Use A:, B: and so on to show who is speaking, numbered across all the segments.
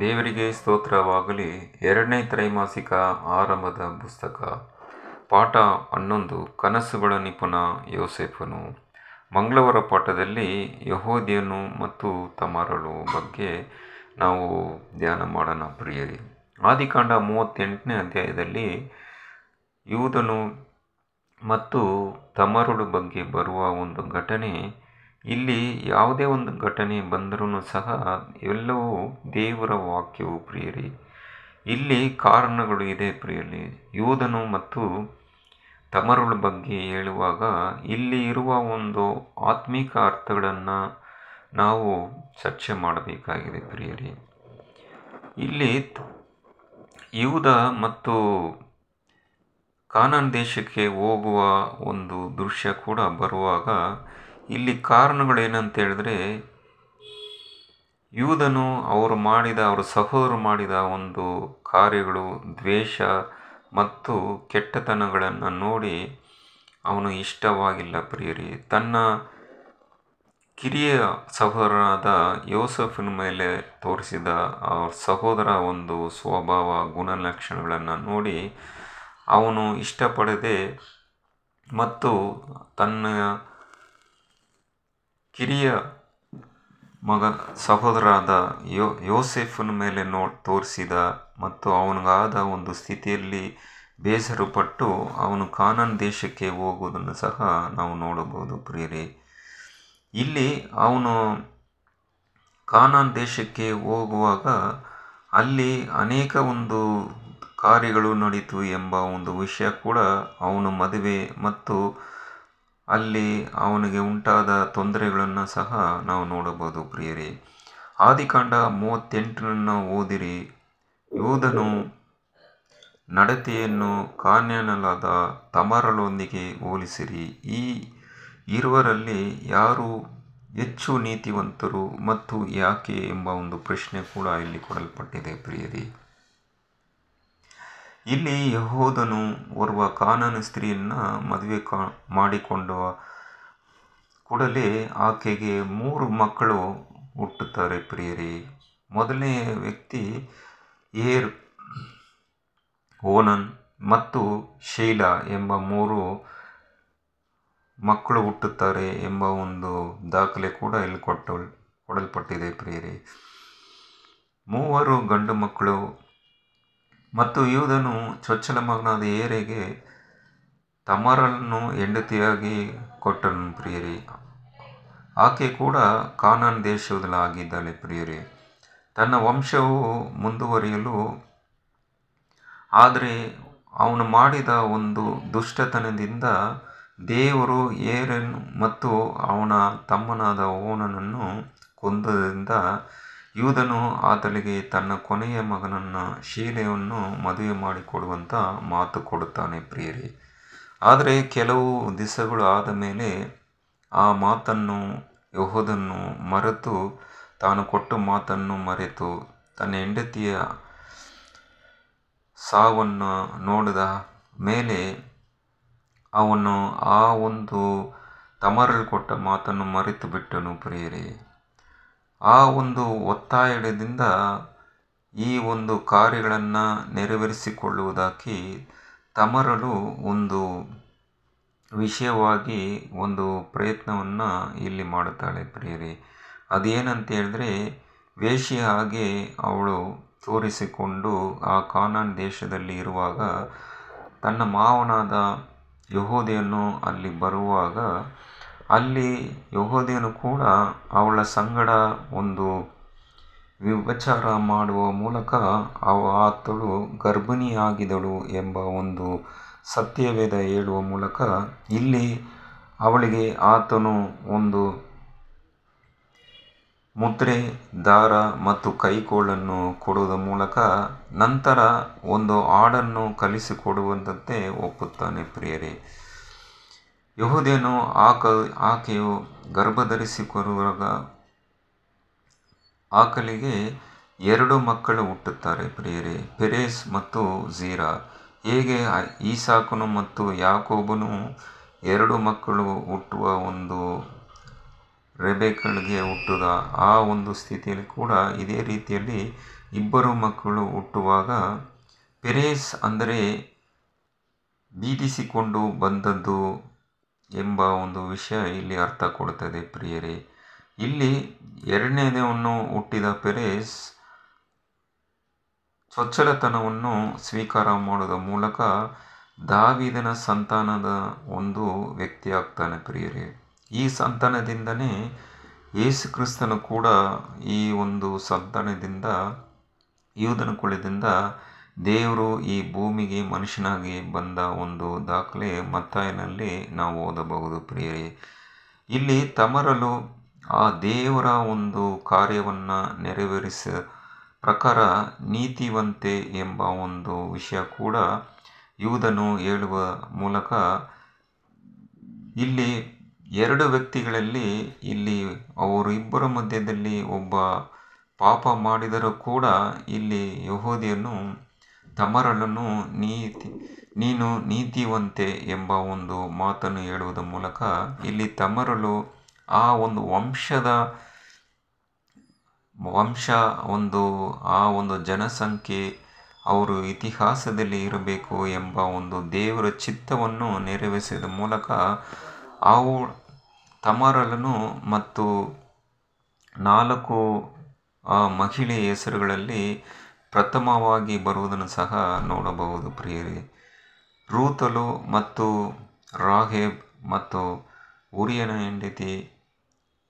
A: ದೇವರಿಗೆ ಸ್ತೋತ್ರವಾಗಲಿ. ಎರಡನೇ ತ್ರೈಮಾಸಿಕ ಆರಂಭದ ಪುಸ್ತಕ. ಪಾಠ ಹನ್ನೊಂದು. ಕನಸುಗಳ ನಿಪುಣ ಯೋಸೆಫನು. ಮಂಗಳವಾರ ಪಾಠದಲ್ಲಿ ಯಹೋದಿಯನು ಮತ್ತು ತಮರಳು ಬಗ್ಗೆ ನಾವು ಧ್ಯಾನ ಮಾಡೋಣ ಪ್ರಿಯರಿ. ಆದಿಕಾಂಡ ಮೂವತ್ತೆಂಟನೇ ಅಧ್ಯಾಯದಲ್ಲಿ ಯೂದನು ಮತ್ತು ತಮರುಳು ಬಗ್ಗೆ ಬರುವ ಒಂದು ಘಟನೆ ಇಲ್ಲಿ ಯಾವುದೇ ಒಂದು ಘಟನೆ ಬಂದರೂ ಸಹ ಎಲ್ಲವೂ ದೇವರ ವಾಕ್ಯವು ಪ್ರಿಯರಿ. ಇಲ್ಲಿ ಕಾರಣಗಳು ಇದೆ ಪ್ರಿಯರಿ. ಯೋಧನು ಮತ್ತು ತಮರುಳ ಬಗ್ಗೆ ಹೇಳುವಾಗ ಇಲ್ಲಿ ಇರುವ ಒಂದು ಆತ್ಮಿಕ ಅರ್ಥಗಳನ್ನು ನಾವು ಚರ್ಚೆ ಮಾಡಬೇಕಾಗಿದೆ ಪ್ರಿಯರಿ. ಇಲ್ಲಿ ಯೂದ ಮತ್ತು ಕಾನಾನ್ ದೇಶಕ್ಕೆ ಹೋಗುವ ಒಂದು ದೃಶ್ಯ ಕೂಡ ಬರುವಾಗ ಇಲ್ಲಿ ಕಾರಣಗಳು ಏನಂತ ಹೇಳಿದ್ರೆ ಯೂದನು ಅವರು ಮಾಡಿದ, ಅವರ ಸಹೋದರು ಮಾಡಿದ ಒಂದು ಕಾರ್ಯಗಳು, ದ್ವೇಷ ಮತ್ತು ಕೆಟ್ಟತನಗಳನ್ನು ನೋಡಿ ಅವನು ಇಷ್ಟವಾಗಿಲ್ಲ ಪ್ರಿಯರಿ. ತನ್ನ ಕಿರಿಯ ಸಹೋದರನಾದ ಯೋಸಫಿನ ಮೇಲೆ ತೋರಿಸಿದ ಅವ್ರ ಸಹೋದರ ಒಂದು ಸ್ವಭಾವ, ಗುಣಲಕ್ಷಣಗಳನ್ನು ನೋಡಿ ಅವನು ಇಷ್ಟಪಡದೆ ಮತ್ತು ತನ್ನ ಕಿರಿಯ ಮಗ ಸಹೋದರಾದ ಯೋ, ಯೋಸೆಫನ ಮೇಲೆ ನೋ, ತೋರಿಸಿದ ಮತ್ತು ಅವನಿಗಾದ ಒಂದು ಸ್ಥಿತಿಯಲ್ಲಿ ಬೇಸರಪಟ್ಟು ಅವನು ಕಾನಾನ್ ದೇಶಕ್ಕೆ ಹೋಗುವುದನ್ನು ಸಹ ನಾವು ನೋಡಬಹುದು ಪ್ರಿಯರಿ. ಇಲ್ಲಿ ಅವನು ಕಾನಾನ್ ದೇಶಕ್ಕೆ ಹೋಗುವಾಗ ಅಲ್ಲಿ ಅನೇಕ ಒಂದು ಕಾರ್ಯಗಳು ನಡೀತು ಎಂಬ ಒಂದು ವಿಷಯ ಕೂಡ ಅವನು ಮದುವೆ ಮತ್ತು ಅಲ್ಲಿ ಅವನಿಗೆ ಉಂಟಾದ ತೊಂದರೆಗಳನ್ನು ಸಹ ನಾವು ನೋಡಬಹುದು ಪ್ರಿಯರಿ. ಆದಿಕಾಂಡ ಮೂವತ್ತೆಂಟರನ್ನು ಓದಿರಿ. ಯೋಧನು ನಡತೆಯನ್ನು ಕಾನ್ಯನಲಾದ ತಮರಲೊಂದಿಗೆ ಹೋಲಿಸಿರಿ. ಈ ಇರುವರಲ್ಲಿ ಯಾರು ಹೆಚ್ಚು ನೀತಿವಂತರು ಮತ್ತು ಯಾಕೆ ಎಂಬ ಒಂದು ಪ್ರಶ್ನೆ ಕೂಡ ಇಲ್ಲಿ ಕೊಡಲ್ಪಟ್ಟಿದೆ ಪ್ರಿಯರಿ. ಇಲ್ಲಿ ಯಹೋದನು ಓರ್ವ ಕಾನೂನು ಸ್ತ್ರೀಯನ್ನು ಮದುವೆ ಕಾ, ಮಾಡಿಕೊಂಡ ಕೂಡಲೇ ಆಕೆಗೆ ಮೂರು ಮಕ್ಕಳು ಹುಟ್ಟುತ್ತಾರೆ ಪ್ರಿಯರಿ. ಮೊದಲನೇ ವ್ಯಕ್ತಿ ಏರ್, ಓನನ್ ಮತ್ತು ಶೈಲಾ ಎಂಬ ಮೂರು ಮಕ್ಕಳು ಹುಟ್ಟುತ್ತಾರೆ ಎಂಬ ಒಂದು ದಾಖಲೆ ಕೂಡ ಇಲ್ಲಿ ಕೊಟ್ಟ ಕೊಡಲ್ಪಟ್ಟಿದೆ ಪ್ರಿಯರಿ. ಮೂವರು ಗಂಡು ಮಕ್ಕಳು ಮತ್ತು ಯೂದನು ಚೊಚ್ಚಲ ಮಗನಾದ ಏರೆಗೆ ತಮರನ್ನು ಹೆಂಡತಿಯಾಗಿ ಕೊಟ್ಟನು ಪ್ರಿಯರಿ. ಆಕೆ ಕೂಡ ಕಾನಾನ್ ದೇಶದಲ್ಲಿ ಆಗಿದ್ದಾಳೆ ಪ್ರಿಯರಿ. ತನ್ನ ವಂಶವು ಮುಂದುವರಿಯಲು, ಆದರೆ ಅವನು ಮಾಡಿದ ಒಂದು ದುಷ್ಟತನದಿಂದ ದೇವರು ಏರನ್ ಮತ್ತು ಅವನ ತಮ್ಮನಾದ ಓನನನ್ನು ಕೊಂದದಿಂದ ಯೂದನು ಆತಳಿಗೆ ತನ್ನ ಕೊನೆಯ ಮಗನನ್ನು ಶೀಲೆಯನ್ನು ಮದುವೆ ಮಾಡಿಕೊಡುವಂತ ಮಾತು ಕೊಡುತ್ತಾನೆ ಪ್ರಿಯರಿ. ಆದರೆ ಕೆಲವು ದಿವಸಗಳು ಆದ ಮೇಲೆ ಆ ಮಾತನ್ನು ಯಹೋದನ್ನು ಮರೆತು ತಾನು ಕೊಟ್ಟ ಮಾತನ್ನು ಮರೆತು ತನ್ನ ಹೆಂಡತಿಯ ಸಾವನ್ನು ನೋಡಿದ ಮೇಲೆ ಅವನು ಆ ಒಂದು ತಮರಲ್ಲಿ ಕೊಟ್ಟ ಮಾತನ್ನು ಮರೆತು ಬಿಟ್ಟನು ಪ್ರಿಯರಿ. ಆ ಒಂದು ಒತ್ತಾಯದಿಂದ ಈ ಒಂದು ಕಾರ್ಯಗಳನ್ನು ನೆರವೇರಿಸಿಕೊಳ್ಳುವುದಾಗಿ ತಮರಳು ಒಂದು ವಿಷಯವಾಗಿ ಒಂದು ಪ್ರಯತ್ನವನ್ನು ಇಲ್ಲಿ ಮಾಡುತ್ತಾಳೆ ಪ್ರಿಯರಿ. ಅದೇನಂತ ಹೇಳಿದ್ರೆ ವೇಷಿಯ ಹಾಗೆ ಅವಳು ತೋರಿಸಿಕೊಂಡು ಆ ಕಾನಾನ್ ದೇಶದಲ್ಲಿ ಇರುವಾಗ ತನ್ನ ಮಾವನಾದ ಯಹೋದೆಯನ್ನು ಅಲ್ಲಿ ಬರುವಾಗ ಅಲ್ಲಿ ಯಹೋದೆಯನು ಕೂಡ ಅವಳ ಸಂಗಡ ಒಂದು ವಿಭಚಾರ ಮಾಡುವ ಮೂಲಕ ಅವ ಆತಳು ಗರ್ಭಿಣಿಯಾಗಿದಳು ಎಂಬ ಒಂದು ಸತ್ಯವೇದ ಹೇಳುವ ಮೂಲಕ ಇಲ್ಲಿ ಅವಳಿಗೆ ಆತನು ಒಂದು ಮುದ್ರೆ, ದಾರ ಮತ್ತು ಕೈಕೋಳನ್ನು ಕೊಡುವ ಮೂಲಕ ನಂತರ ಒಂದು ಹಾಡನ್ನು ಕಲಿಸಿಕೊಡುವಂತೆ ಒಪ್ಪುತ್ತಾನೆ ಪ್ರಿಯರೇ. ಯಹೋದೇನು ಆಕ, ಆಕೆಯು ಗರ್ಭಧರಿಸಿಕೊರುವಾಗ ಆಕಲಿಗೆ ಎರಡು ಮಕ್ಕಳು ಹುಟ್ಟುತ್ತಾರೆ, ಪ್ರಿಯರೇ, ಪೆರೇಸ್ ಮತ್ತು ಝೀರಾ. ಹೇಗೆ ಈಸಾಕನು ಮತ್ತು ಯಾಕೋಬನು ಎರಡು ಮಕ್ಕಳು ಹುಟ್ಟುವ ಒಂದು ರೆಬೆಕಳಿಗೆ ಹುಟ್ಟಿದ ಆ ಒಂದು ಸ್ಥಿತಿಯಲ್ಲಿ ಕೂಡ ಇದೇ ರೀತಿಯಲ್ಲಿ ಇಬ್ಬರು ಮಕ್ಕಳು ಹುಟ್ಟುವಾಗ ಪೆರೇಸ್ ಅಂದರೆ ಬೀದಿಸಿಕೊಂಡು ಬಂದದ್ದು ಎಂಬ ಒಂದು ವಿಷಯ ಇಲ್ಲಿ ಅರ್ಥ ಕೊಡುತ್ತದೆ ಪ್ರಿಯರೇ. ಇಲ್ಲಿ ಎರಡನೇದವನ್ನು ಹುಟ್ಟಿದ ಪೆರೇಸ್ ಸ್ವಚ್ಛಲತನವನ್ನು ಸ್ವೀಕಾರ ಮಾಡುವ ಮೂಲಕ ದಾವಿದನ ಸಂತಾನದ ಒಂದು ವ್ಯಕ್ತಿಯಾಗ್ತಾನೆ ಪ್ರಿಯರೇ. ಈ ಸಂತಾನದಿಂದನೇ ಯೇಸು ಕ್ರಿಸ್ತನು ಕೂಡ ಈ ಒಂದು ಸಂತಾನದಿಂದ, ಯೂದನ ಕುಲದಿಂದ ದೇವರು ಈ ಭೂಮಿಗೆ ಮನುಷ್ಯನಾಗಿ ಬಂದ ಒಂದು ದಾಖಲೆ ಮತ್ತಾಯನಲ್ಲಿ ನಾವು ಓದಬಹುದು ಪ್ರಿಯರೇ. ಇಲ್ಲಿ ತಮರಲು ಆ ದೇವರ ಒಂದು ಕಾರ್ಯವನ್ನು ನೆರವೇರಿಸ ಪ್ರಕಾರ ನೀತಿವಂತೆ ಎಂಬ ಒಂದು ವಿಷಯ ಕೂಡ ಯೂದನು ಹೇಳುವ ಮೂಲಕ ಇಲ್ಲಿ ಎರಡು ವ್ಯಕ್ತಿಗಳಲ್ಲಿ ಇಲ್ಲಿ ಅವರು ಇಬ್ಬರ ಮಧ್ಯದಲ್ಲಿ ಒಬ್ಬ ಪಾಪ ಮಾಡಿದರೂ ಕೂಡ ಇಲ್ಲಿ ಯಹೋದಿಯನ್ನು ತಮರಳನ್ನು ನೀತಿ, ನೀನು ನೀತಿವಂತೆ ಎಂಬ ಒಂದು ಮಾತನ್ನು ಹೇಳುವುದರ ಮೂಲಕ ಇಲ್ಲಿ ತಮರಲು ಆ ಒಂದು ವಂಶದ, ವಂಶ ಒಂದು, ಆ ಒಂದು ಜನಸಂಖ್ಯೆ ಅವರು ಇತಿಹಾಸದಲ್ಲಿ ಇರಬೇಕು ಎಂಬ ಒಂದು ದೇವರ ಚಿತ್ತವನ್ನು ನೆರವೇರಿಸಿದ ಮೂಲಕ ಅವು ತಮರಲನು ಮತ್ತು ನಾಲ್ಕು, ಆ ಮಹಿಳೆಯ ಹೆಸರುಗಳಲ್ಲಿ ಪ್ರಥಮವಾಗಿ ಬರುವುದನ್ನು ಸಹ ನೋಡಬಹುದು ಪ್ರಿಯರೇ. ರೂತಲು ಮತ್ತು ರಾಹೇಬ್ ಮತ್ತು ಉರಿಯನ ಹೆಂಡತಿ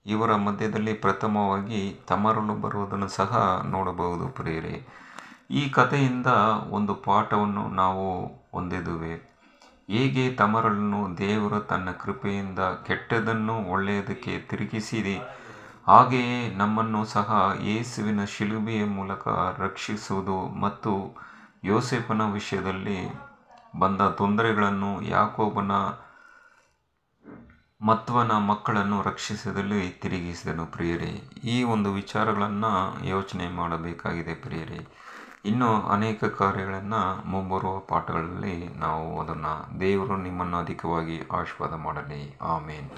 A: ಇವರ ಮಧ್ಯದಲ್ಲಿ ಪ್ರಥಮವಾಗಿ ತಮರಲು ಬರುವುದನ್ನು ಸಹ ನೋಡಬಹುದು ಪ್ರಿಯರೇ. ಈ ಕಥೆಯಿಂದ ಒಂದು ಪಾಠವನ್ನು ನಾವು ಹೊಂದಿದುವೆ ಹೇಗೆ ತಮರಳನ್ನು ದೇವರು ತನ್ನ ಕೃಪೆಯಿಂದ ಕೆಟ್ಟದನ್ನು ಒಳ್ಳೆಯದಕ್ಕೆ ತಿರುಗಿಸಿದೆ ಹಾಗೆಯೇ ನಮ್ಮನ್ನು ಸಹ ಯೇಸುವಿನ ಶಿಲುಬೆಯ ಮೂಲಕ ರಕ್ಷಿಸುವುದು ಮತ್ತು ಯೋಸೆಫನ ವಿಷಯದಲ್ಲಿ ಬಂದ ತೊಂದರೆಗಳನ್ನು ಯಾಕೋಬನ ಮತ್ವನ ಮಕ್ಕಳನ್ನು ರಕ್ಷಿಸಿದಲ್ಲಿ ತಿರುಗಿಸಿದನು ಪ್ರಿಯರೇ. ಈ ಒಂದು ವಿಚಾರಗಳನ್ನು ಯೋಚನೆ ಮಾಡಬೇಕಾಗಿದೆ ಪ್ರಿಯರೇ. ಇನ್ನೂ ಅನೇಕ ಕಾರ್ಯಗಳನ್ನು ಮುಂಬರುವ ಪಾಠಗಳಲ್ಲಿ ನಾವು ಅದನ್ನು ದೇವರು ನಿಮ್ಮನ್ನು ಅಧಿಕವಾಗಿ ಆಶೀರ್ವಾದ ಮಾಡಲಿ. ಆಮೇನ್.